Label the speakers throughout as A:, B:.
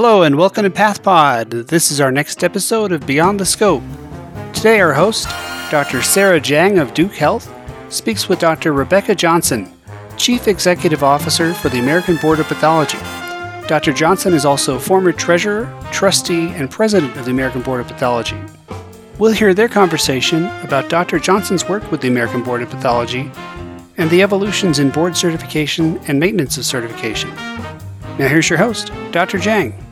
A: Hello and welcome to PathPod. This is our next episode of Beyond the Scope. Today, our host, Dr. Sara Jiang of Duke Health, speaks with Dr. Rebecca Johnson, Chief Executive Officer for the American Board of Pathology. Dr. Johnson is also former treasurer, trustee, and president of the American Board of Pathology. We'll hear their conversation about Dr. Johnson's work with the American Board of Pathology and the evolutions in board certification and maintenance of certification. Now, here's your host, Dr. Jiang.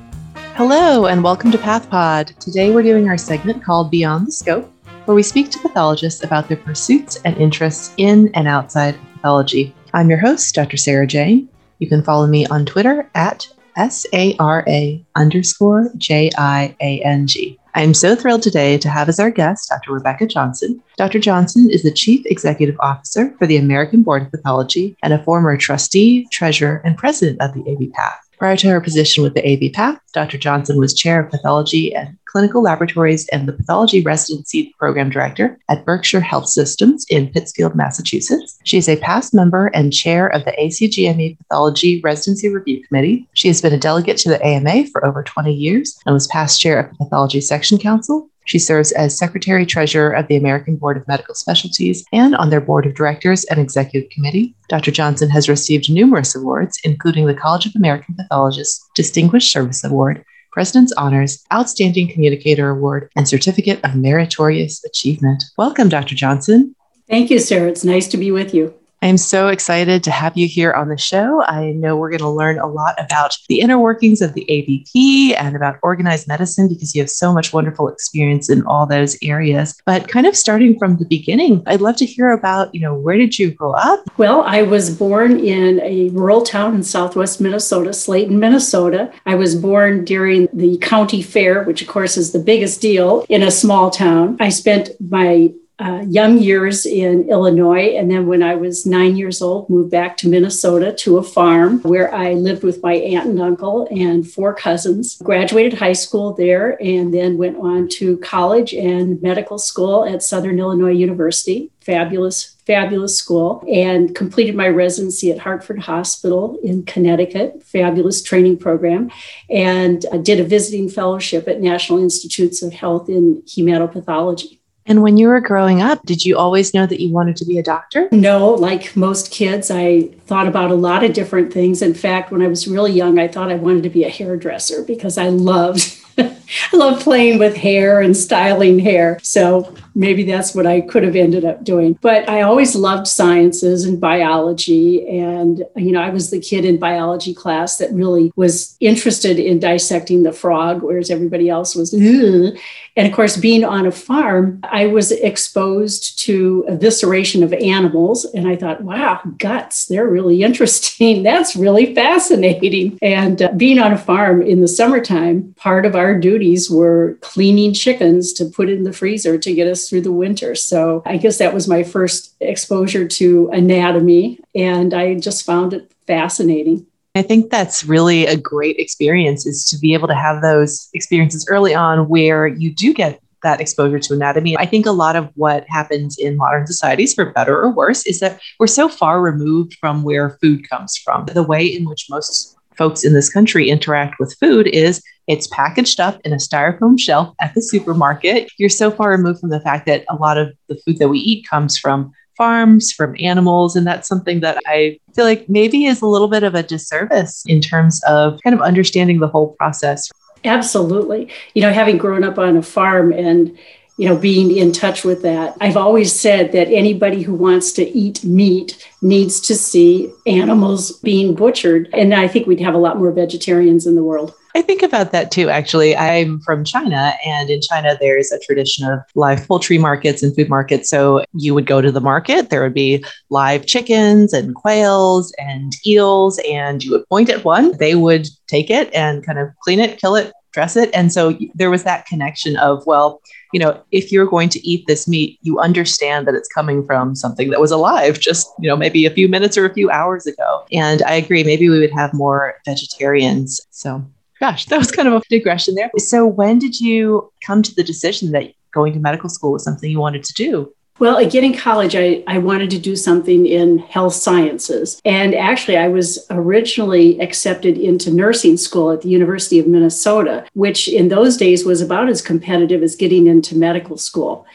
B: Hello, and welcome to PathPod. Today, we're doing our segment called Beyond the Scope, where we speak to pathologists about their pursuits and interests in and outside of pathology. I'm your host, Dr. Sara Jiang. You can follow me on Twitter at S A R A underscore J I A N G. I'm so thrilled today to have as our guest Dr. Rebecca Johnson. Dr. Johnson is the Chief Executive Officer for the American Board of Pathology and a former trustee, treasurer, and president of the ABPath. Prior to her position with the ABPath, Dr. Johnson was chair of pathology and clinical laboratories and the pathology residency program director at Berkshire Health Systems in Pittsfield, Massachusetts. She is a past member and chair of the ACGME Pathology Residency Review Committee. She has been a delegate to the AMA for over 20 years and was past chair of the Pathology Section Council she serves as Secretary Treasurer of the American Board of Medical Specialties and on their Board of Directors and Executive Committee. Dr. Johnson has received numerous awards, including the College of American Pathologists Distinguished Service Award, President's Honors, Outstanding Communicator Award, and Certificate of Meritorious Achievement. Welcome, Dr. Johnson.
C: Thank you, Sara. It's nice to be with you.
B: I am so excited to have you here on the show. I know we're going to learn a lot about the inner workings of the ABP and about organized medicine because you have so much wonderful experience in all those areas. But kind of starting from the beginning, I'd love to hear about, you know, where did you grow up?
C: Well, I was born in a rural town in southwest Minnesota, Slayton, Minnesota. I was born during the county fair, which of course is the biggest deal in a small town. I spent my uh, young years in Illinois. And then when I was nine years old, moved back to Minnesota to a farm where I lived with my aunt and uncle and four cousins. Graduated high school there and then went on to college and medical school at Southern Illinois University. Fabulous, fabulous school. And completed my residency at Hartford Hospital in Connecticut. Fabulous training program. And did a visiting fellowship at National Institutes of Health in hematopathology.
B: And when you were growing up, did you always know that you wanted to be a doctor?
C: No, like most kids, I thought about a lot of different things. In fact, when I was really young, I thought I wanted to be a hairdresser because I loved I love playing with hair and styling hair. So maybe that's what I could have ended up doing. But I always loved sciences and biology. And, you know, I was the kid in biology class that really was interested in dissecting the frog, whereas everybody else was, Ugh. And of course, being on a farm, I was exposed to evisceration of animals. And I thought, wow, guts, they're really interesting. That's really fascinating. And uh, being on a farm in the summertime, part of our our duties were cleaning chickens to put in the freezer to get us through the winter. So I guess that was my first exposure to anatomy. And I just found it fascinating.
B: I think that's really a great experience is to be able to have those experiences early on where you do get that exposure to anatomy. I think a lot of what happens in modern societies, for better or worse, is that we're so far removed from where food comes from. The way in which most folks in this country interact with food is it's packaged up in a styrofoam shelf at the supermarket. You're so far removed from the fact that a lot of the food that we eat comes from farms, from animals. And that's something that I feel like maybe is a little bit of a disservice in terms of kind of understanding the whole process.
C: Absolutely. You know, having grown up on a farm and you know, being in touch with that. I've always said that anybody who wants to eat meat needs to see animals being butchered. And I think we'd have a lot more vegetarians in the world.
B: I think about that too, actually. I'm from China, and in China, there's a tradition of live poultry markets and food markets. So you would go to the market, there would be live chickens and quails and eels, and you would point at one, they would take it and kind of clean it, kill it, dress it. And so there was that connection of, well, you know, if you're going to eat this meat, you understand that it's coming from something that was alive just, you know, maybe a few minutes or a few hours ago. And I agree, maybe we would have more vegetarians. So, gosh, that was kind of a digression there. So, when did you come to the decision that going to medical school was something you wanted to do?
C: Well, again, in college, I, I wanted to do something in health sciences. And actually, I was originally accepted into nursing school at the University of Minnesota, which in those days was about as competitive as getting into medical school.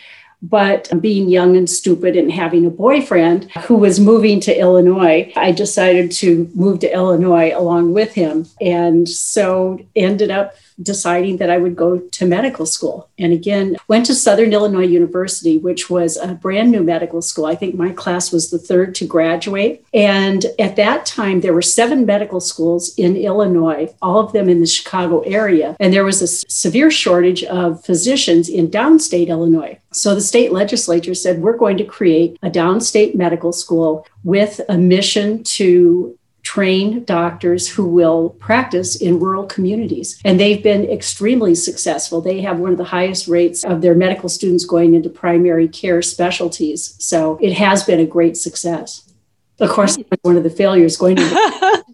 C: But being young and stupid and having a boyfriend who was moving to Illinois, I decided to move to Illinois along with him. And so ended up deciding that I would go to medical school. And again, went to Southern Illinois University, which was a brand new medical school. I think my class was the third to graduate. And at that time, there were seven medical schools in Illinois, all of them in the Chicago area. And there was a severe shortage of physicians in downstate Illinois. So the state legislature said, we're going to create a downstate medical school with a mission to train doctors who will practice in rural communities. And they've been extremely successful. They have one of the highest rates of their medical students going into primary care specialties. So it has been a great success. Of course, one of the failures going into,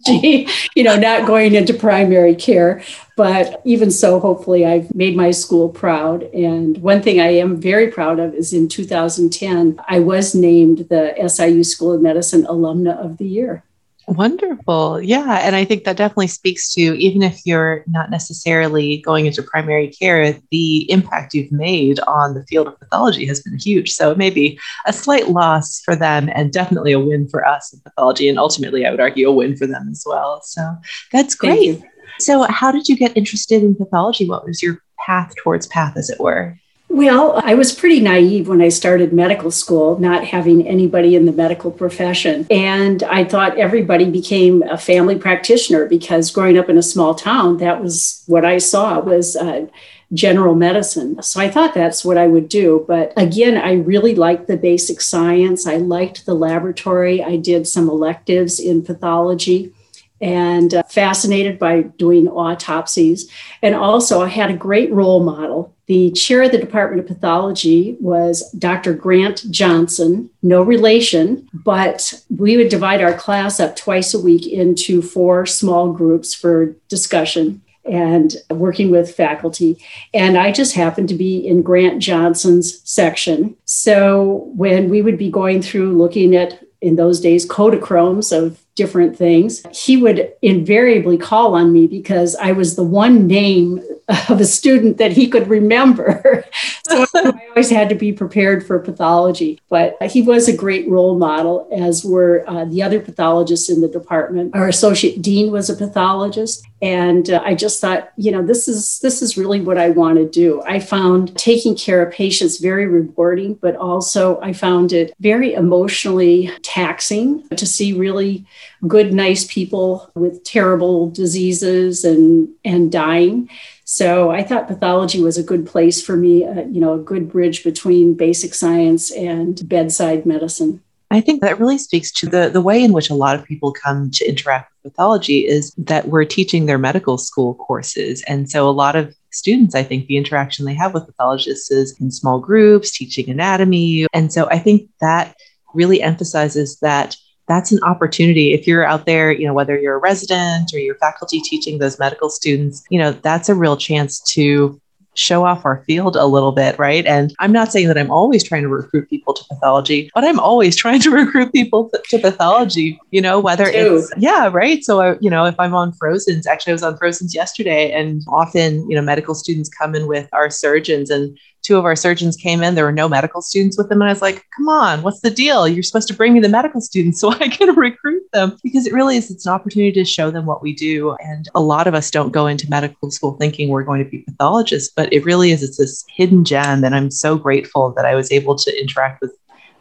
C: you know, not going into primary care. But even so, hopefully, I've made my school proud. And one thing I am very proud of is in 2010, I was named the SIU School of Medicine Alumna of the Year.
B: Wonderful. Yeah. And I think that definitely speaks to even if you're not necessarily going into primary care, the impact you've made on the field of pathology has been huge. So it may be a slight loss for them and definitely a win for us in pathology. And ultimately, I would argue a win for them as well. So that's great. So, how did you get interested in pathology? What was your path towards path, as it were?
C: Well, I was pretty naive when I started medical school, not having anybody in the medical profession. And I thought everybody became a family practitioner because growing up in a small town, that was what I saw was uh, general medicine. So I thought that's what I would do. But again, I really liked the basic science. I liked the laboratory. I did some electives in pathology and uh, fascinated by doing autopsies. And also, I had a great role model. The chair of the Department of Pathology was Dr. Grant Johnson, no relation, but we would divide our class up twice a week into four small groups for discussion and working with faculty. And I just happened to be in Grant Johnson's section. So when we would be going through looking at in those days Kodachromes of different things. He would invariably call on me because I was the one name of a student that he could remember. so I always had to be prepared for pathology. But he was a great role model, as were uh, the other pathologists in the department. Our associate dean was a pathologist. And uh, I just thought, you know, this is this is really what I want to do. I found taking care of patients very rewarding, but also I found it very emotionally taxing to see really good, nice people with terrible diseases and and dying. So I thought pathology was a good place for me, uh, you know, a good bridge between basic science and bedside medicine.
B: I think that really speaks to the, the way in which a lot of people come to interact with pathology is that we're teaching their medical school courses. And so a lot of students, I think the interaction they have with pathologists is in small groups, teaching anatomy. And so I think that really emphasizes that that's an opportunity if you're out there you know whether you're a resident or you're faculty teaching those medical students you know that's a real chance to show off our field a little bit, right? And I'm not saying that I'm always trying to recruit people to pathology, but I'm always trying to recruit people to pathology, you know, whether it's, yeah, right. So, I, you know, if I'm on Frozen's, actually, I was on Frozen's yesterday, and often, you know, medical students come in with our surgeons and two of our surgeons came in. There were no medical students with them. And I was like, come on, what's the deal? You're supposed to bring me the medical students so I can recruit them because it really is, it's an opportunity to show them what we do. And a lot of us don't go into medical school thinking we're going to be pathologists, but it really is, it's this hidden gem. And I'm so grateful that I was able to interact with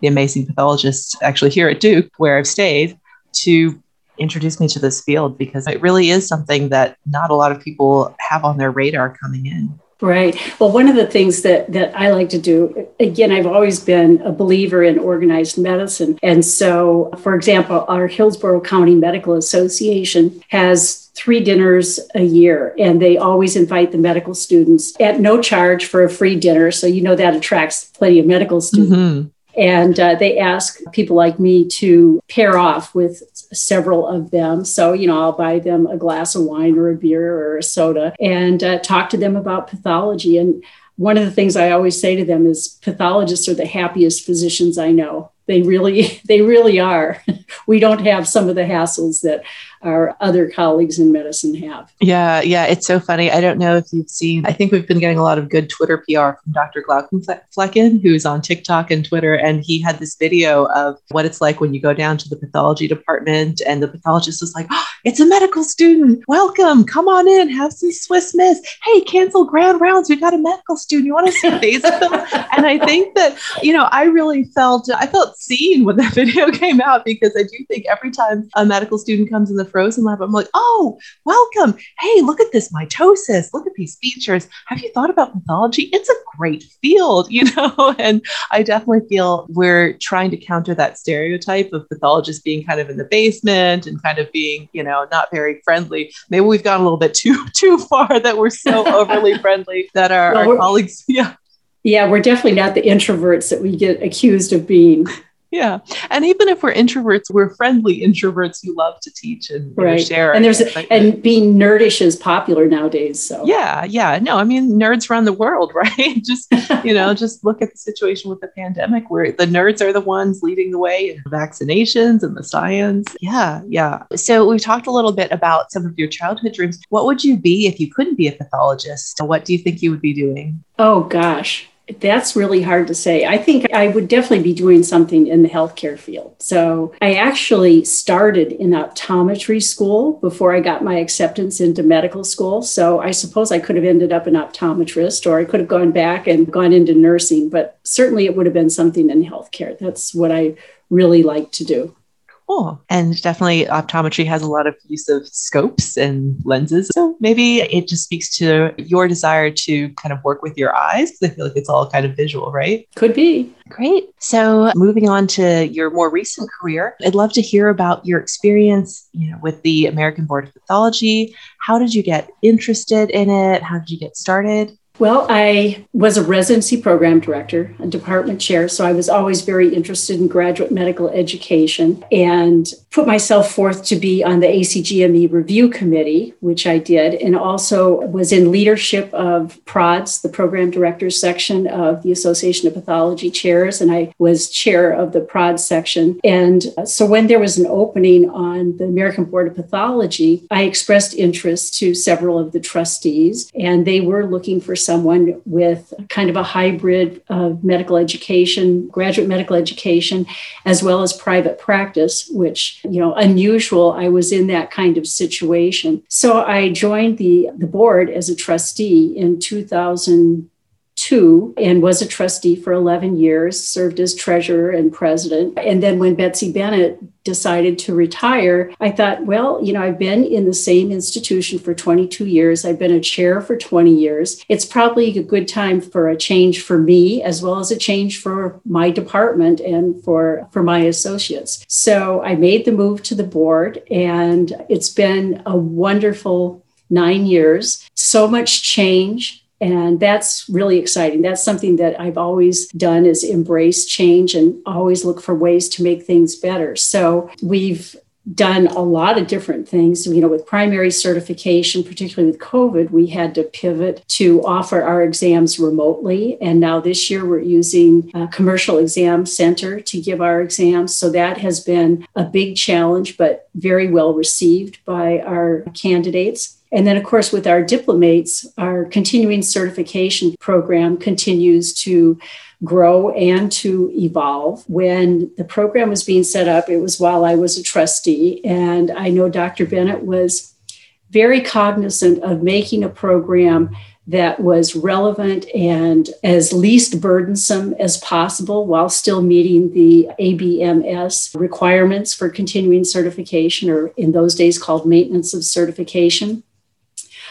B: the amazing pathologists actually here at Duke, where I've stayed, to introduce me to this field because it really is something that not a lot of people have on their radar coming in.
C: Right. Well, one of the things that that I like to do, again, I've always been a believer in organized medicine. And so, for example, our Hillsborough County Medical Association has three dinners a year and they always invite the medical students at no charge for a free dinner so you know that attracts plenty of medical students mm-hmm. And uh, they ask people like me to pair off with several of them. So, you know, I'll buy them a glass of wine or a beer or a soda and uh, talk to them about pathology. And one of the things I always say to them is pathologists are the happiest physicians I know. They really, they really are. we don't have some of the hassles that our other colleagues in medicine have.
B: Yeah, yeah, it's so funny. I don't know if you've seen, I think we've been getting a lot of good Twitter PR from Dr. Glaucomflecken, who's on TikTok and Twitter. And he had this video of what it's like when you go down to the pathology department and the pathologist is like, oh, it's a medical student. Welcome. Come on in. Have some Swiss Miss. Hey, cancel grand rounds. We've got a medical student. You want to see them? and I think that, you know, I really felt, I felt seen when that video came out because I do think every time a medical student comes in the frozen lab, I'm like, oh, welcome. Hey, look at this mitosis. Look at these features. Have you thought about pathology? It's a great field, you know? and I definitely feel we're trying to counter that stereotype of pathologists being kind of in the basement and kind of being, you know, not very friendly. Maybe we've gone a little bit too too far that we're so overly friendly that our, well, our colleagues, yeah.
C: Yeah, we're definitely not the introverts that we get accused of being.
B: Yeah. And even if we're introverts, we're friendly introverts who love to teach and right. share.
C: And there's a, and being nerdish is popular nowadays. So
B: yeah, yeah. No, I mean nerds run the world, right? just you know, just look at the situation with the pandemic where the nerds are the ones leading the way in vaccinations and the science. Yeah, yeah. So we've talked a little bit about some of your childhood dreams. What would you be if you couldn't be a pathologist? What do you think you would be doing?
C: Oh gosh. That's really hard to say. I think I would definitely be doing something in the healthcare field. So I actually started in optometry school before I got my acceptance into medical school. So I suppose I could have ended up an optometrist or I could have gone back and gone into nursing, but certainly it would have been something in healthcare. That's what I really like to do.
B: Cool. And definitely optometry has a lot of use of scopes and lenses. So maybe it just speaks to your desire to kind of work with your eyes because I feel like it's all kind of visual, right?
C: Could be.
B: Great. So moving on to your more recent career, I'd love to hear about your experience, you know, with the American Board of Pathology. How did you get interested in it? How did you get started?
C: Well, I was a residency program director, a department chair, so I was always very interested in graduate medical education and put myself forth to be on the ACGME review committee, which I did, and also was in leadership of PRODS, the program directors section of the Association of Pathology Chairs, and I was chair of the PRODS section. And uh, so when there was an opening on the American Board of Pathology, I expressed interest to several of the trustees, and they were looking for someone with kind of a hybrid of medical education, graduate medical education, as well as private practice, which, you know, unusual. I was in that kind of situation. So I joined the, the board as a trustee in 2000 two and was a trustee for 11 years, served as treasurer and president. And then when Betsy Bennett decided to retire, I thought, well, you know, I've been in the same institution for 22 years. I've been a chair for 20 years. It's probably a good time for a change for me as well as a change for my department and for for my associates. So I made the move to the board and it's been a wonderful 9 years. So much change and that's really exciting. That's something that i've always done is embrace change and always look for ways to make things better. So we've done a lot of different things you know with primary certification particularly with covid we had to pivot to offer our exams remotely. And now this year we're using a commercial exam center to give our exams. So that has been a big challenge but very well received by our candidates and then, of course, with our diplomates, our continuing certification program continues to grow and to evolve. When the program was being set up, it was while I was a trustee. And I know Dr. Bennett was very cognizant of making a program that was relevant and as least burdensome as possible while still meeting the ABMS requirements for continuing certification, or in those days called maintenance of certification.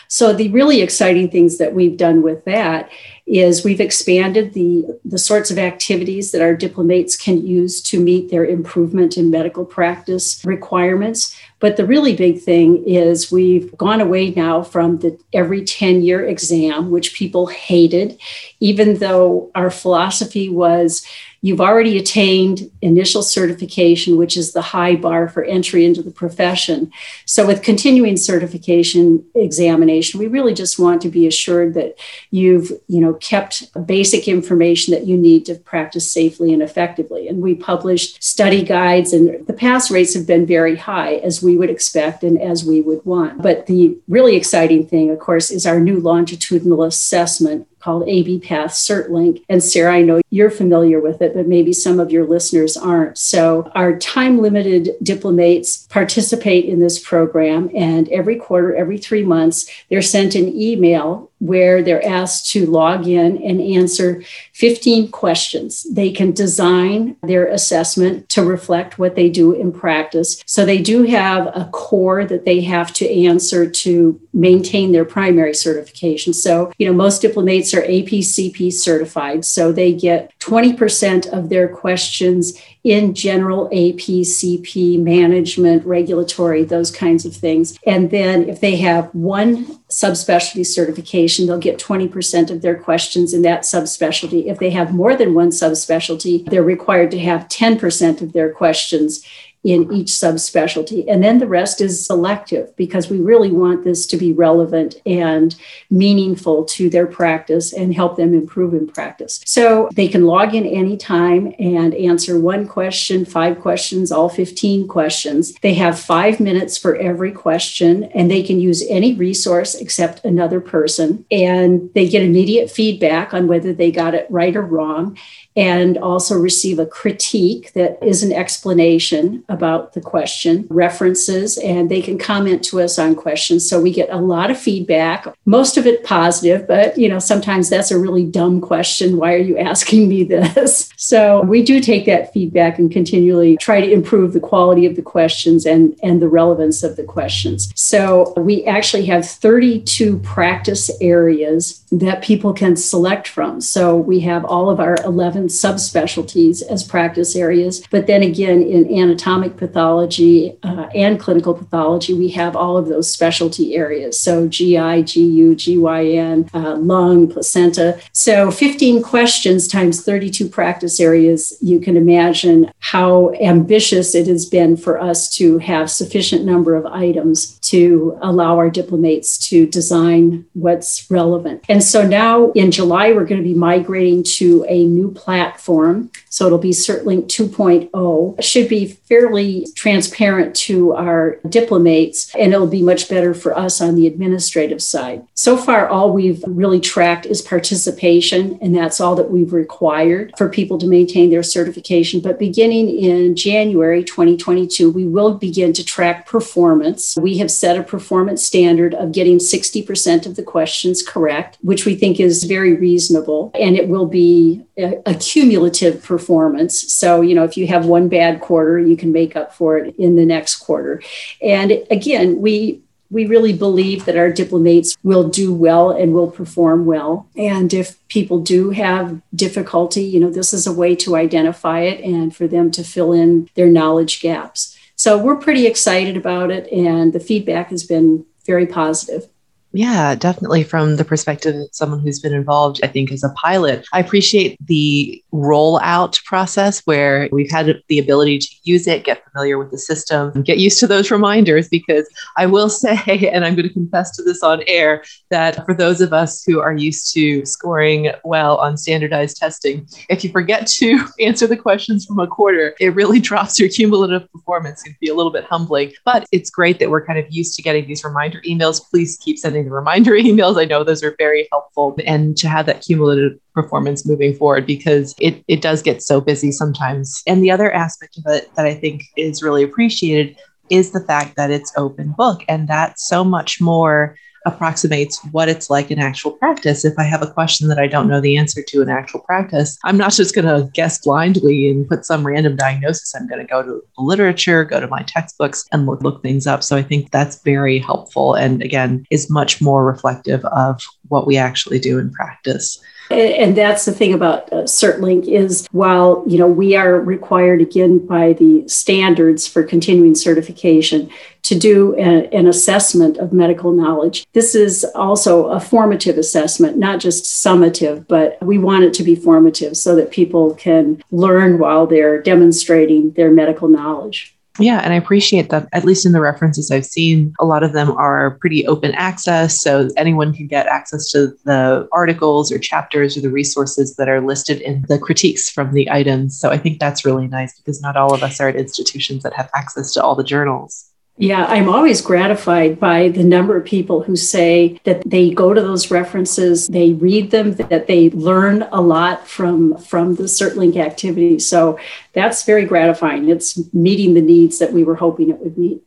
C: So the really exciting things that we've done with that is we've expanded the, the sorts of activities that our diplomates can use to meet their improvement in medical practice requirements. But the really big thing is we've gone away now from the every 10 year exam, which people hated, even though our philosophy was you've already attained initial certification, which is the high bar for entry into the profession. So, with continuing certification examination, we really just want to be assured that you've, you know, kept basic information that you need to practice safely and effectively. And we published study guides, and the pass rates have been very high, as we would expect and as we would want. But the really exciting thing, of course, is our new longitudinal assessment called AB Path CertLink. And Sara, I know you're familiar with it, but maybe some of your listeners aren't. So our time limited diplomates participate in this program, and every quarter, every three months, they're sent an email where they're asked to log in and answer 15 questions. They can design their assessment to reflect what they do in practice. So they do have a core that they have to answer to maintain their primary certification. So, you know, most diplomates are APCP certified, so they get 20% of their questions in general APCP management, regulatory, those kinds of things. And then if they have one subspecialty certification, they'll get 20% of their questions in that subspecialty. If they have more than one subspecialty, they're required to have 10% of their questions in each subspecialty. And then the rest is selective because we really want this to be relevant and meaningful to their practice and help them improve in practice. So they can log in anytime and answer one question, five questions, all 15 questions. They have five minutes for every question and they can use any resource except another person. And they get immediate feedback on whether they got it right or wrong and also receive a critique that is an explanation about the question, references, and they can comment to us on questions. So we get a lot of feedback, most of it positive, but you know, sometimes that's a really dumb question. Why are you asking me this? So we do take that feedback and continually try to improve the quality of the questions and, and the relevance of the questions. So we actually have 32 practice areas that people can select from. So we have all of our 11 subspecialties as practice areas. But then again, in anatomic pathology uh, and clinical pathology, we have all of those specialty areas. So GI, GU, GYN, uh, lung, placenta. So 15 questions times 32 practice areas. You can imagine how ambitious it has been for us to have sufficient number of items to allow our diplomates to design what's relevant. And so now in July, we're going to be migrating to a new platform. So it'll be CertLink 2.0. It should be fairly transparent to our diplomates, and it'll be much better for us on the administrative side. So far, all we've really tracked is participation, and that's all that we've required for people to maintain their certification. But beginning in January 2022, we will begin to track performance. We have set a performance standard of getting 60% of the questions correct, which we think is very reasonable. And it will be a, cumulative performance. So, you know, if you have one bad quarter, you can make up for it in the next quarter. And again, we we really believe that our diplomates will do well and will perform well. And if people do have difficulty, you know, this is a way to identify it and for them to fill in their knowledge gaps. So we're pretty excited about it, and the feedback has been very positive.
B: Yeah, definitely from the perspective of someone who's been involved, I think, as a pilot. I appreciate the rollout process where we've had the ability to use it, get familiar with the system, get used to those reminders. Because I will say, and I'm going to confess to this on air, that for those of us who are used to scoring well on standardized testing, if you forget to answer the questions from a quarter, it really drops your cumulative performance. It can be a little bit humbling, but it's great that we're kind of used to getting these reminder emails. Please keep sending reminder emails. I know those are very helpful. And to have that cumulative performance moving forward because it, it does get so busy sometimes. And the other aspect of it that I think is really appreciated is the fact that it's open book. And that's so much more approximates what it's like in actual practice. If I have a question that I don't know the answer to in actual practice, I'm not just going to guess blindly and put some random diagnosis. I'm going to go to the literature, go to my textbooks, and look, look things up. So I think that's very helpful and again, is much more reflective of what we actually do in practice.
C: And that's the thing about uh, CertLink is while you know we are required again by the standards for continuing certification to do a, an assessment of medical knowledge. This is also a formative assessment, not just summative, but we want it to be formative so that people can learn while they're demonstrating their medical knowledge.
B: Yeah, and I appreciate that. At least in the references I've seen, a lot of them are pretty open access. So anyone can get access to the articles or chapters or the resources that are listed in the critiques from the items. So I think that's really nice because not all of us are at institutions that have access to all the journals.
C: Yeah, I'm always gratified by the number of people who say that they go to those references, they read them, that they learn a lot from from the CertLink activity. So that's very gratifying. It's meeting the needs that we were hoping it would meet.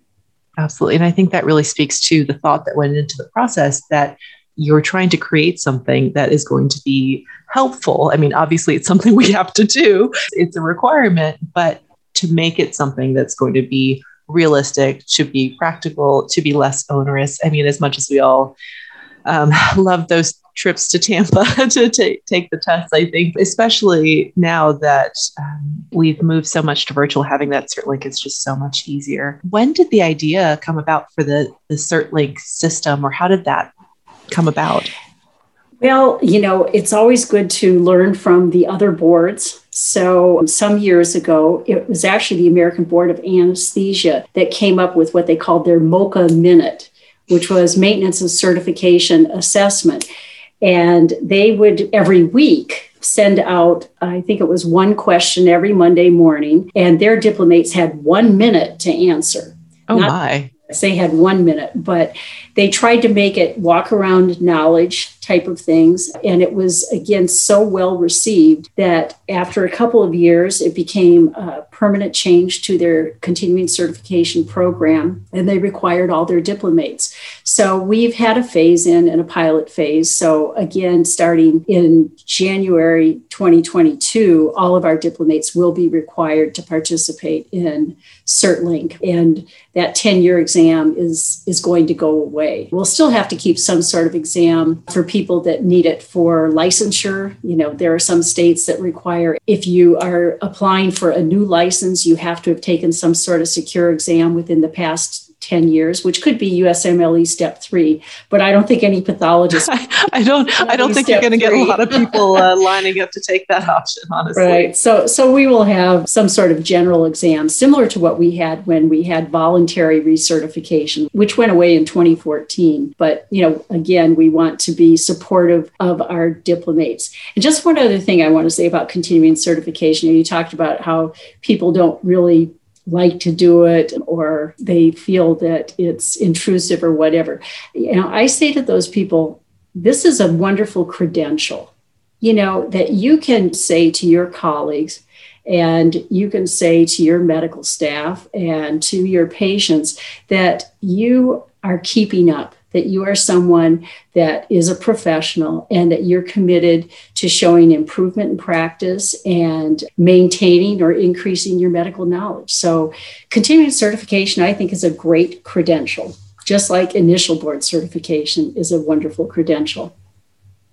B: Absolutely. And I think that really speaks to the thought that went into the process that you're trying to create something that is going to be helpful. I mean, obviously, it's something we have to do, it's a requirement, but to make it something that's going to be realistic, to be practical, to be less onerous. I mean, as much as we all um, love those trips to Tampa to t- take the tests, I think, especially now that um, we've moved so much to virtual, having that CertLink is just so much easier. When did the idea come about for the, the CertLink system, or how did that come about?
C: Well, you know, it's always good to learn from the other boards. So, some years ago, it was actually the American Board of Anesthesia that came up with what they called their MOCA Minute, which was Maintenance of Certification Assessment. And they would every week send out, I think it was one question every Monday morning, and their diplomates had one minute to answer.
B: Oh, Not, my.
C: They had one minute, but they tried to make it walk around knowledge type of things. And it was, again, so well received that after a couple of years, it became a permanent change to their continuing certification program, and they required all their diplomates. So we've had a phase in and a pilot phase. So, again, starting in January 2022, all of our diplomates will be required to participate in CertLink. And that 10 year exam is, is going to go away. We'll still have to keep some sort of exam for people that need it for licensure. You know, there are some states that require if you are applying for a new license, you have to have taken some sort of secure exam within the past 10 years, which could be USMLE step three, but I don't think any pathologist.
B: I, I don't, I don't think you're going to get a lot of people uh, lining up to take that option, honestly.
C: Right. So, so we will have some sort of general exam similar to what we had when we had voluntary recertification, which went away in 2014. But, you know, again, we want to be supportive of our diplomates. And just one other thing I want to say about continuing certification. You talked about how people don't really like to do it or they feel that it's intrusive or whatever. You know, I say to those people, this is a wonderful credential, you know, that you can say to your colleagues and you can say to your medical staff and to your patients that you are keeping up that you are someone that is a professional and that you're committed to showing improvement in practice and maintaining or increasing your medical knowledge. So, continuing certification, I think, is a great credential, just like initial board certification is a wonderful credential.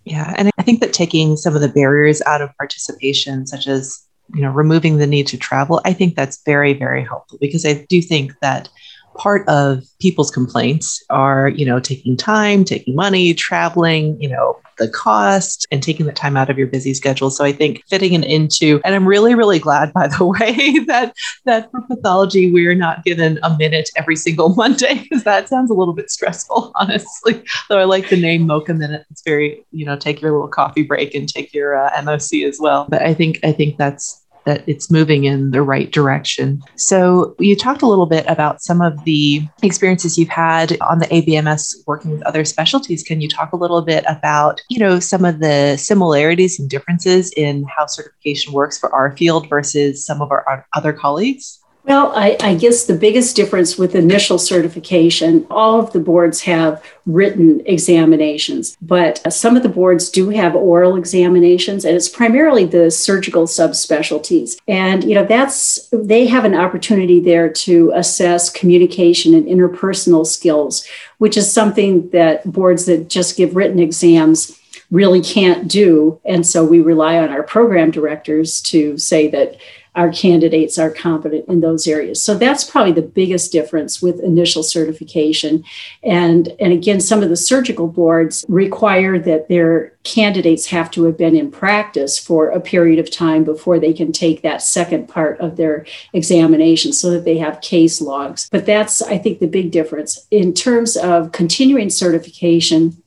B: Yeah, and I think that taking some of the barriers out of participation, such as you know removing the need to travel, I think that's very very helpful because I do think that part of people's complaints are, you know, taking time, taking money, traveling, you know, the cost and taking the time out of your busy schedule. So I think fitting it into, and I'm really, really glad, by the way, that that for pathology we are not given a minute every single Monday because that sounds a little bit stressful, honestly. Though I like the name Mocha Minute. It's very, you know, take your little coffee break and take your uh, MOC as well. But I think I think that's that it's moving in the right direction. So, you talked a little bit about some of the experiences you've had on the ABMS working with other specialties. Can you talk a little bit about, you know, some of the similarities and differences in how certification works for our field versus some of our other colleagues?
C: Well, I, I, guess the biggest difference with initial certification, all of the boards have written examinations, but uh, some of the boards do have oral examinations, and it's primarily the surgical subspecialties. And, you know, that's, they have an opportunity there to assess communication and interpersonal skills, which is something that boards that just give written exams really can't do. And so we rely on our program directors to say that our candidates are competent in those areas. So that's probably the biggest difference with initial certification. And, and again, some of the surgical boards require that their candidates have to have been in practice for a period of time before they can take that second part of their examination so that they have case logs. But that's, I think, the big difference. In terms of continuing certification,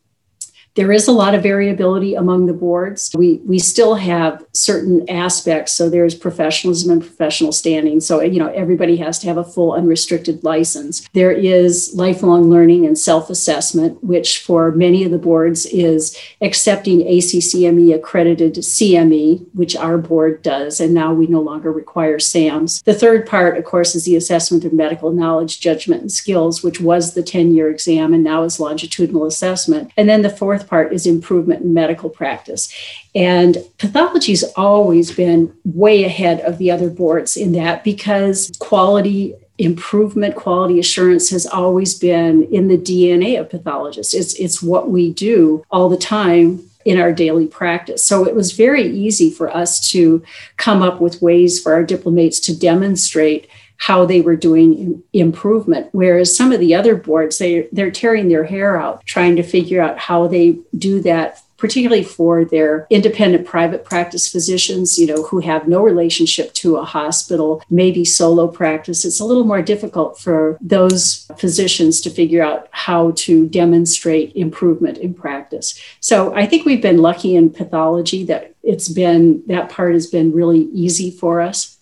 C: there is a lot of variability among the boards. We we still have certain aspects. So there's professionalism and professional standing. So you know everybody has to have a full unrestricted license. There is lifelong learning and self-assessment, which for many of the boards is accepting ACCME accredited CME, which our board does, and now we no longer require SAMs. The third part, of course, is the assessment of medical knowledge, judgment, and skills, which was the 10-year exam and now is longitudinal assessment. And then the fourth part is improvement in medical practice. And pathology's always been way ahead of the other boards in that because quality improvement, quality assurance has always been in the DNA of pathologists. It's, it's what we do all the time in our daily practice. So it was very easy for us to come up with ways for our diplomates to demonstrate how they were doing improvement. Whereas some of the other boards, they, they're tearing their hair out trying to figure out how they do that particularly for their independent private practice physicians, you know, who have no relationship to a hospital, maybe solo practice. It's a little more difficult for those physicians to figure out how to demonstrate improvement in practice. So I think we've been lucky in pathology that it's been that part has been really easy for us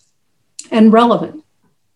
C: and relevant.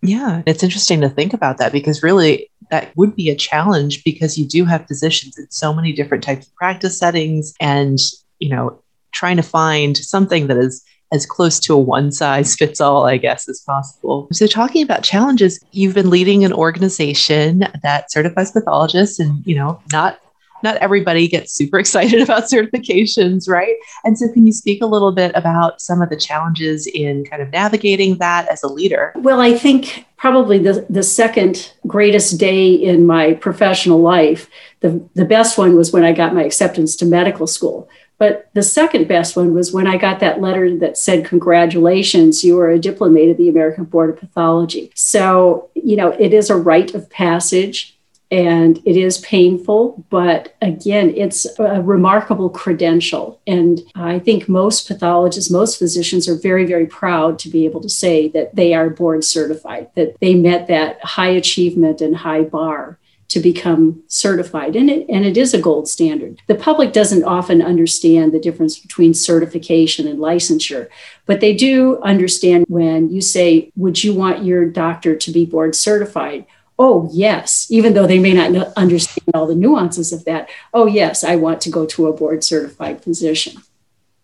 B: Yeah, it's interesting to think about that because really that would be a challenge because you do have physicians in so many different types of practice settings and, you know, trying to find something that is as close to a one size fits all, I guess, as possible. So, talking about challenges, you've been leading an organization that certifies pathologists and, you know, not not everybody gets super excited about certifications, right? And so, can you speak a little bit about some of the challenges in kind of navigating that as a leader?
C: Well, I think probably the, the second greatest day in my professional life, the, the best one was when I got my acceptance to medical school. But the second best one was when I got that letter that said, Congratulations, you are a diplomate of the American Board of Pathology. So, you know, it is a rite of passage and it is painful, but again, it's a remarkable credential. And I think most pathologists, most physicians are very, very proud to be able to say that they are board certified, that they met that high achievement and high bar to become certified. And it, and it is a gold standard. The public doesn't often understand the difference between certification and licensure, but they do understand when you say, Would you want your doctor to be board certified? Oh, yes, even though they may not understand all the nuances of that, oh, yes, I want to go to a board certified physician.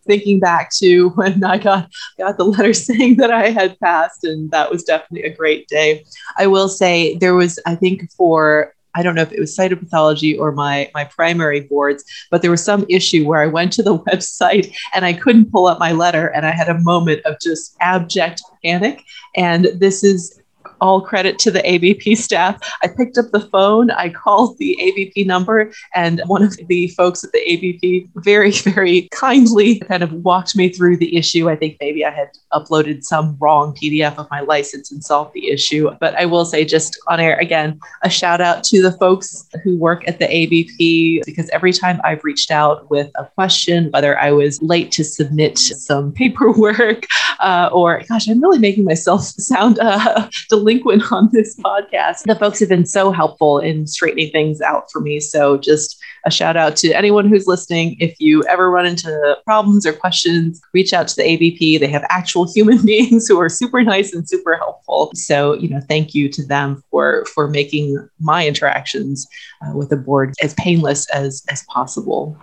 B: Thinking back to when I got, got the letter saying that I had passed, and that was definitely a great day. I will say there was, I think, for I don't know if it was cytopathology or my my primary boards, but there was some issue where I went to the website and I couldn't pull up my letter, and I had a moment of just abject panic. And this is all credit to the ABP staff. I picked up the phone, I called the ABP number, and one of the folks at the ABP very, very kindly kind of walked me through the issue. I think maybe I had uploaded some wrong PDF of my license and solved the issue. But I will say, just on air again, a shout out to the folks who work at the ABP because every time I've reached out with a question, whether I was late to submit some paperwork uh, or, gosh, I'm really making myself sound uh, delinquent on this podcast. The folks have been so helpful in straightening things out for me. So just a shout out to anyone who's listening. If you ever run into problems or questions, reach out to the ABP. They have actual human beings who are super nice and super helpful. So, you know, thank you to them for for making my interactions uh, with the board as painless as as possible.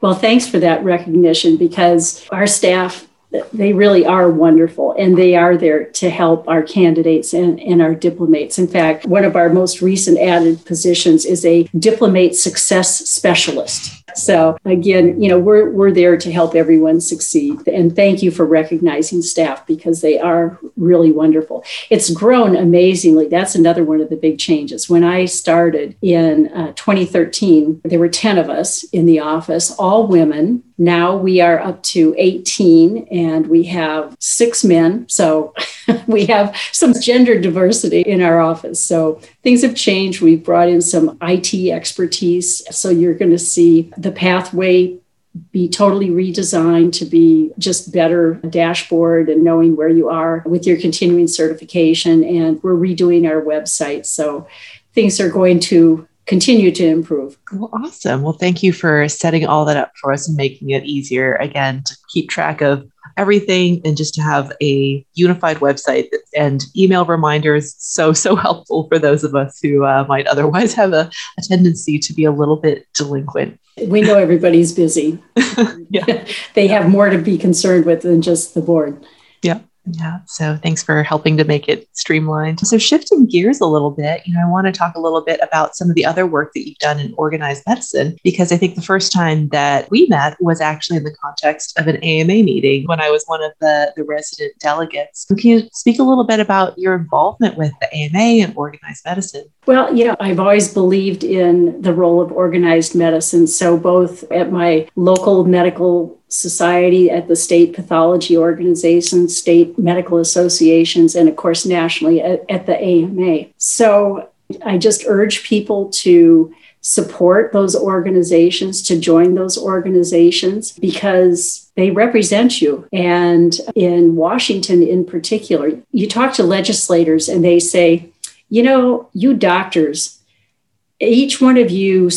C: Well, thanks for that recognition because our staff they really are wonderful and they are there to help our candidates and, and our diplomates. In fact, one of our most recent added positions is a diplomate success specialist. So again, you know, we're we're there to help everyone succeed. And thank you for recognizing staff because they are really wonderful. It's grown amazingly. That's another one of the big changes. When I started in uh, 2013, there were 10 of us in the office, all women Now we are up to 18 and we have six men. So we have some gender diversity in our office. So things have changed. We've brought in some IT expertise. So you're going to see the pathway be totally redesigned to be just better dashboard and knowing where you are with your continuing certification. And we're redoing our website. So things are going to continue to improve.
B: Well, awesome. Well, thank you for setting all that up for us and making it easier again to keep track of everything and just to have a unified website and email reminders so so helpful for those of us who uh, might otherwise have a, a, tendency to be a little bit delinquent
C: we know everybody's busy yeah. they have more to be concerned with than just the board
B: yeah yeah. So thanks for helping to make it streamlined. So shifting gears a little bit, you know, I want to talk a little bit about some of the other work that you've done in organized medicine, because I think the first time that we met was actually in the context of an AMA meeting when I was one of the, the resident delegates. Can you speak a little bit about your involvement with the AMA and organized medicine?
C: Well, you know, I've always believed in the role of organized medicine. So both at my local medical society, at the state pathology organization, state medical associations, and of course, nationally at, at the AMA. So I just urge people to support those organizations, to join those organizations because they represent you. And in Washington, in particular, you talk to legislators and they say, you know, you doctors, each one of you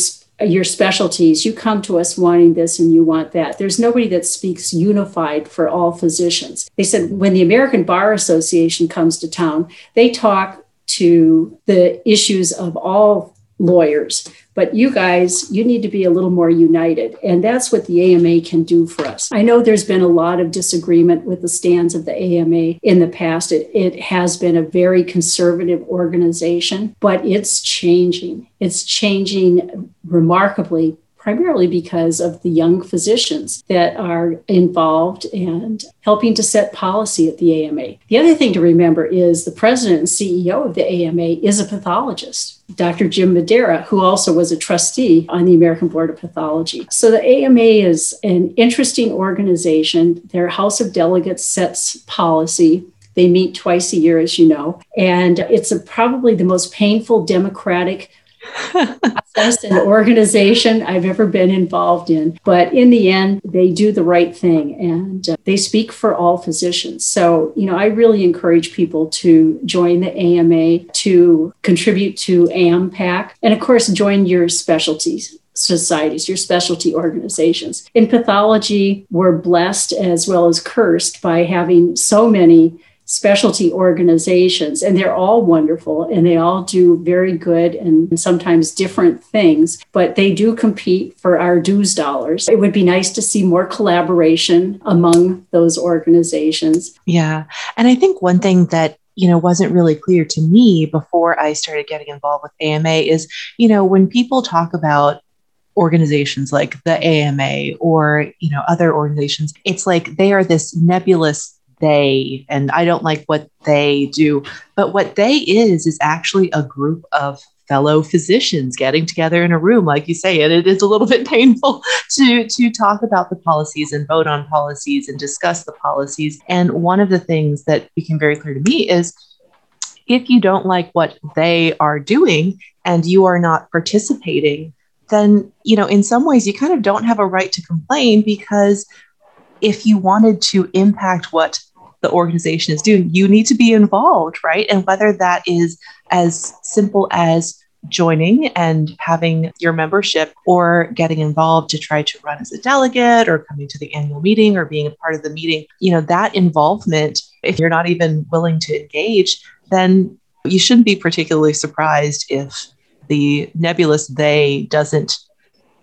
C: your specialties, you come to us wanting this and you want that. There's nobody that speaks unified for all physicians. They said when the American Bar Association comes to town, they talk to the issues of all lawyers. But you guys, you need to be a little more united. And that's what the AMA can do for us. I know there's been a lot of disagreement with the stands of the AMA in the past. It, it has been a very conservative organization, but it's changing. It's changing remarkably primarily because of the young physicians that are involved and helping to set policy at the AMA. The other thing to remember is the president and CEO of the AMA is a pathologist. Dr. Jim Madara, who also was a trustee on the American Board of Pathology. So the AMA is an interesting organization. Their House of Delegates sets policy. They meet twice a year, as you know, and it's a, probably the most painful democratic and organization I've ever been involved in. But in the end, they do the right thing and uh, they speak for all physicians. So, you know, I really encourage people to join the AMA, to contribute to AMPAC, and of course, join your specialties societies, your specialty organizations. In pathology, we're blessed as well as cursed by having so many specialty organizations, and they're all wonderful and they all do very good and sometimes different things, but they do compete for our dues dollars. It would be nice to see more collaboration among those organizations.
B: Yeah. And I think one thing that you know wasn't really clear to me before I started getting involved with AMA is you know when people talk about organizations like the AMA or you know other organizations it's like they are this nebulous they and I don't like what they do. But what they is is actually a group of fellow physicians getting together in a room like you say and it is a little bit painful to to talk about the policies and vote on policies and discuss the policies and one of the things that became very clear to me is if you don't like what they are doing and you are not participating then you know in some ways you kind of don't have a right to complain because if you wanted to impact what the organization is doing, you need to be involved, right? And whether that is as simple as joining and having your membership or getting involved to try to run as a delegate or coming to the annual meeting or being a part of the meeting, you know, that involvement, if you're not even willing to engage, then you shouldn't be particularly surprised if the nebulous they doesn't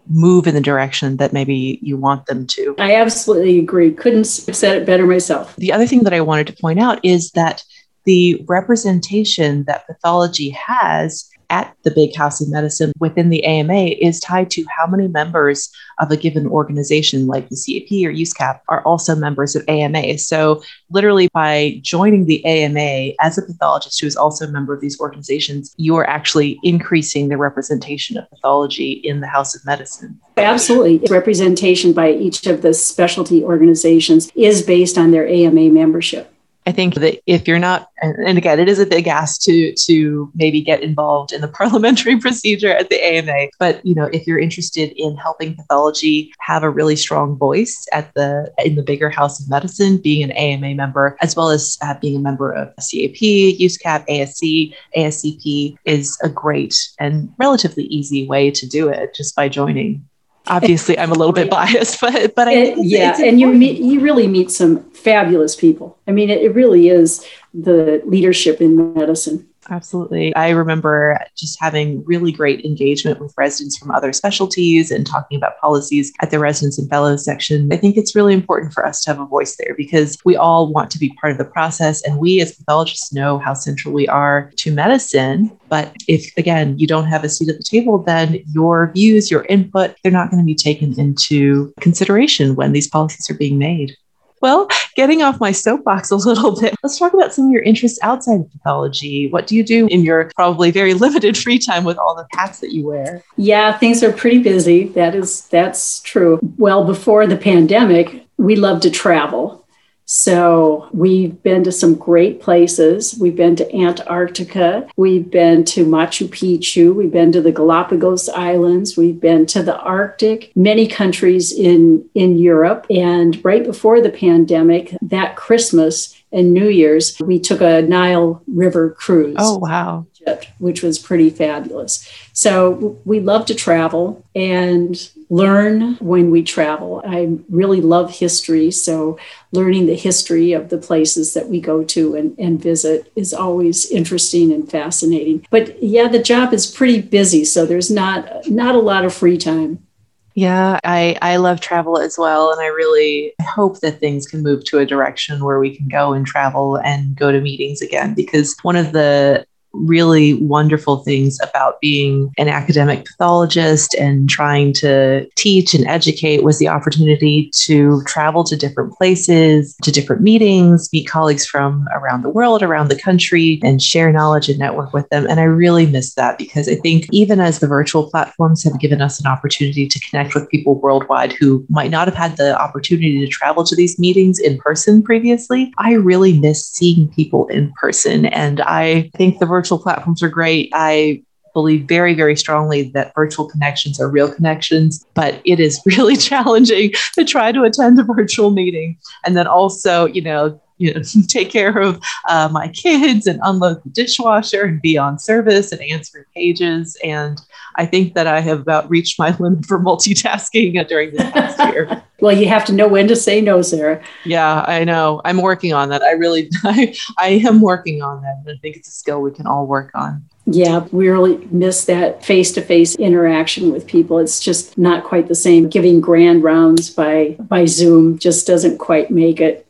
B: move in the direction that maybe you want them to.
C: I absolutely agree. Couldn't have said it better myself.
B: The other thing that I wanted to point out is that the representation that pathology has at the big house of medicine within the AMA is tied to how many members of a given organization like the CAP or USCAP are also members of AMA. So literally by joining the AMA as a pathologist who is also a member of these organizations, you are actually increasing the representation of pathology in the House of Medicine.
C: Absolutely. Representation by each of the specialty organizations is based on their AMA membership.
B: I think that if you're not, and again, it is a big ask to to maybe get involved in the parliamentary procedure at the AMA. But you know, if you're interested in helping pathology have a really strong voice at the in the bigger House of Medicine, being an AMA member as well as uh, being a member of CAP, USCAP, ASC, ASCP is a great and relatively easy way to do it just by joining obviously I'm a little bit biased, but but I
C: yeah, and you meet you really meet some fabulous people. I mean, it, it really is the leadership in medicine.
B: Absolutely. I remember just having really great engagement with residents from other specialties and talking about policies at the residents and fellows section. I think it's really important for us to have a voice there because we all want to be part of the process. And we as pathologists know how central we are to medicine. But if, again, you don't have a seat at the table, then your views, your input, they're not going to be taken into consideration when these policies are being made. Well, getting off my soapbox a little bit, let's talk about some of your interests outside of pathology. What do you do in your probably very limited free time with all the hats that you wear?
C: Yeah, things are pretty busy. That is that's true. Well, before the pandemic, we love to travel. So we've been to some great places. We've been to Antarctica. We've been to Machu Picchu. We've been to the Galapagos Islands. We've been to the Arctic, many countries in, in Europe. And right before the pandemic, that Christmas and New Year's, we took a Nile River cruise.
B: Oh, wow.
C: Which was pretty fabulous. So we love to travel and learn when we travel. I really love history. So learning the history of the places that we go to and, and visit is always interesting and fascinating. But yeah, the job is pretty busy. So there's not not a lot of free time.
B: Yeah, I, I love travel as well. And I really hope that things can move to a direction where we can go and travel and go to meetings again. Because one of the really wonderful things about being an academic pathologist and trying to teach and educate was the opportunity to travel to different places, to different meetings, meet colleagues from around the world, around the country, and share knowledge and network with them. And I really miss that because I think even as the virtual platforms have given us an opportunity to connect with people worldwide who might not have had the opportunity to travel to these meetings in person previously, I really miss seeing people in person. And I think the virtual platforms are great. I believe very, very strongly that virtual connections are real connections, but it is really challenging to try to attend a virtual meeting. And then also, you know, you know, take care of uh, my kids and unload the dishwasher and be on service and answer pages. And I think that I have about reached my limit for multitasking during this past year.
C: well, you have to know when to say no, Sara.
B: Yeah, I know. I'm working on that. I really, I, I am working on that. And I think it's a skill we can all work on.
C: Yeah, we really miss that face to face interaction with people. It's just not quite the same. Giving grand rounds by by Zoom just doesn't quite make it.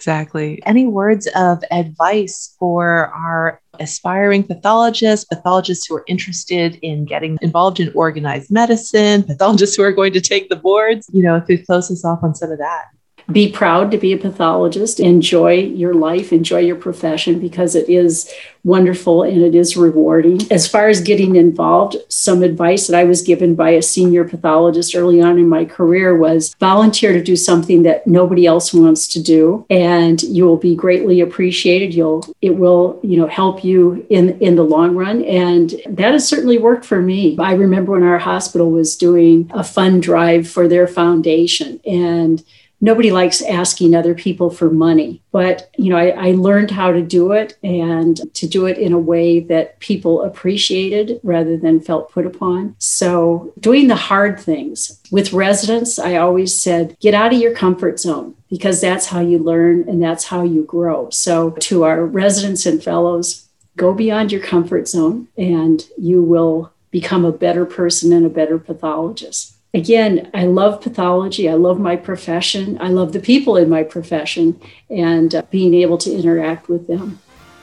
B: Exactly. Any words of advice for our aspiring pathologists, pathologists who are interested in getting involved in organized medicine, pathologists who are going to take the boards? You know, if you close us off on some of that
C: be proud to be a pathologist, enjoy your life, enjoy your profession because it is wonderful and it is rewarding. As far as getting involved, some advice that I was given by a senior pathologist early on in my career was volunteer to do something that nobody else wants to do and you will be greatly appreciated. You'll it will, you know, help you in in the long run and that has certainly worked for me. I remember when our hospital was doing a fund drive for their foundation and nobody likes asking other people for money but you know I, I, learned how to do it and to do it in a way that people appreciated rather than felt put upon. So doing the hard things. With residents i always said get out of your comfort zone because that's how you learn and that's how you grow. So to our residents and fellows go beyond your comfort zone and you will become a better person and a better pathologist again, I love pathology. I love my profession. I love the people in my profession and uh, being able to interact with them.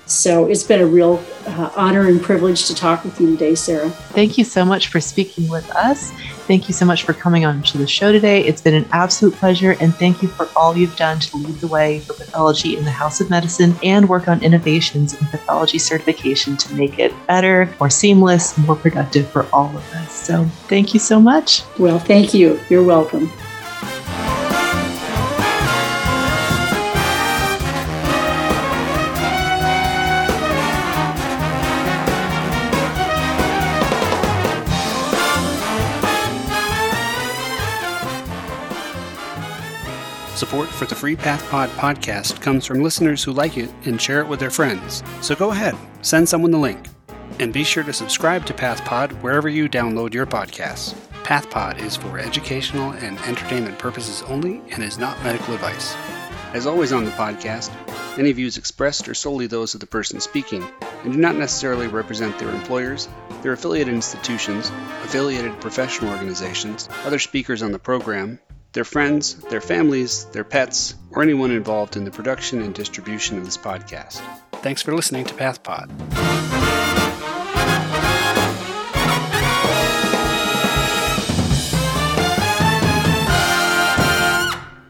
C: So it's been a real uh, honor and privilege to talk with you today, Sara.
B: Thank you so much for speaking with us. Thank you so much for coming on to the show today. It's been an absolute pleasure, and thank you for all you've done to lead the way for pathology in the House of Medicine and work on innovations in pathology certification to make it better, more seamless, more productive for all of us. So thank you so much.
C: Well, thank you. You're welcome.
A: Support for the Free PathPod podcast comes from listeners who like it and share it with their friends. So go ahead, send someone the link. And be sure to subscribe to PathPod wherever you download your podcasts. PathPod is for educational and entertainment purposes only and is not medical advice. As always on the podcast, any views expressed are solely those of the person speaking and do not necessarily represent their employers, their affiliated institutions, affiliated professional organizations, other speakers on the program, their friends, their families, their pets, or anyone involved in the production and distribution of this podcast. Thanks for listening to PathPod.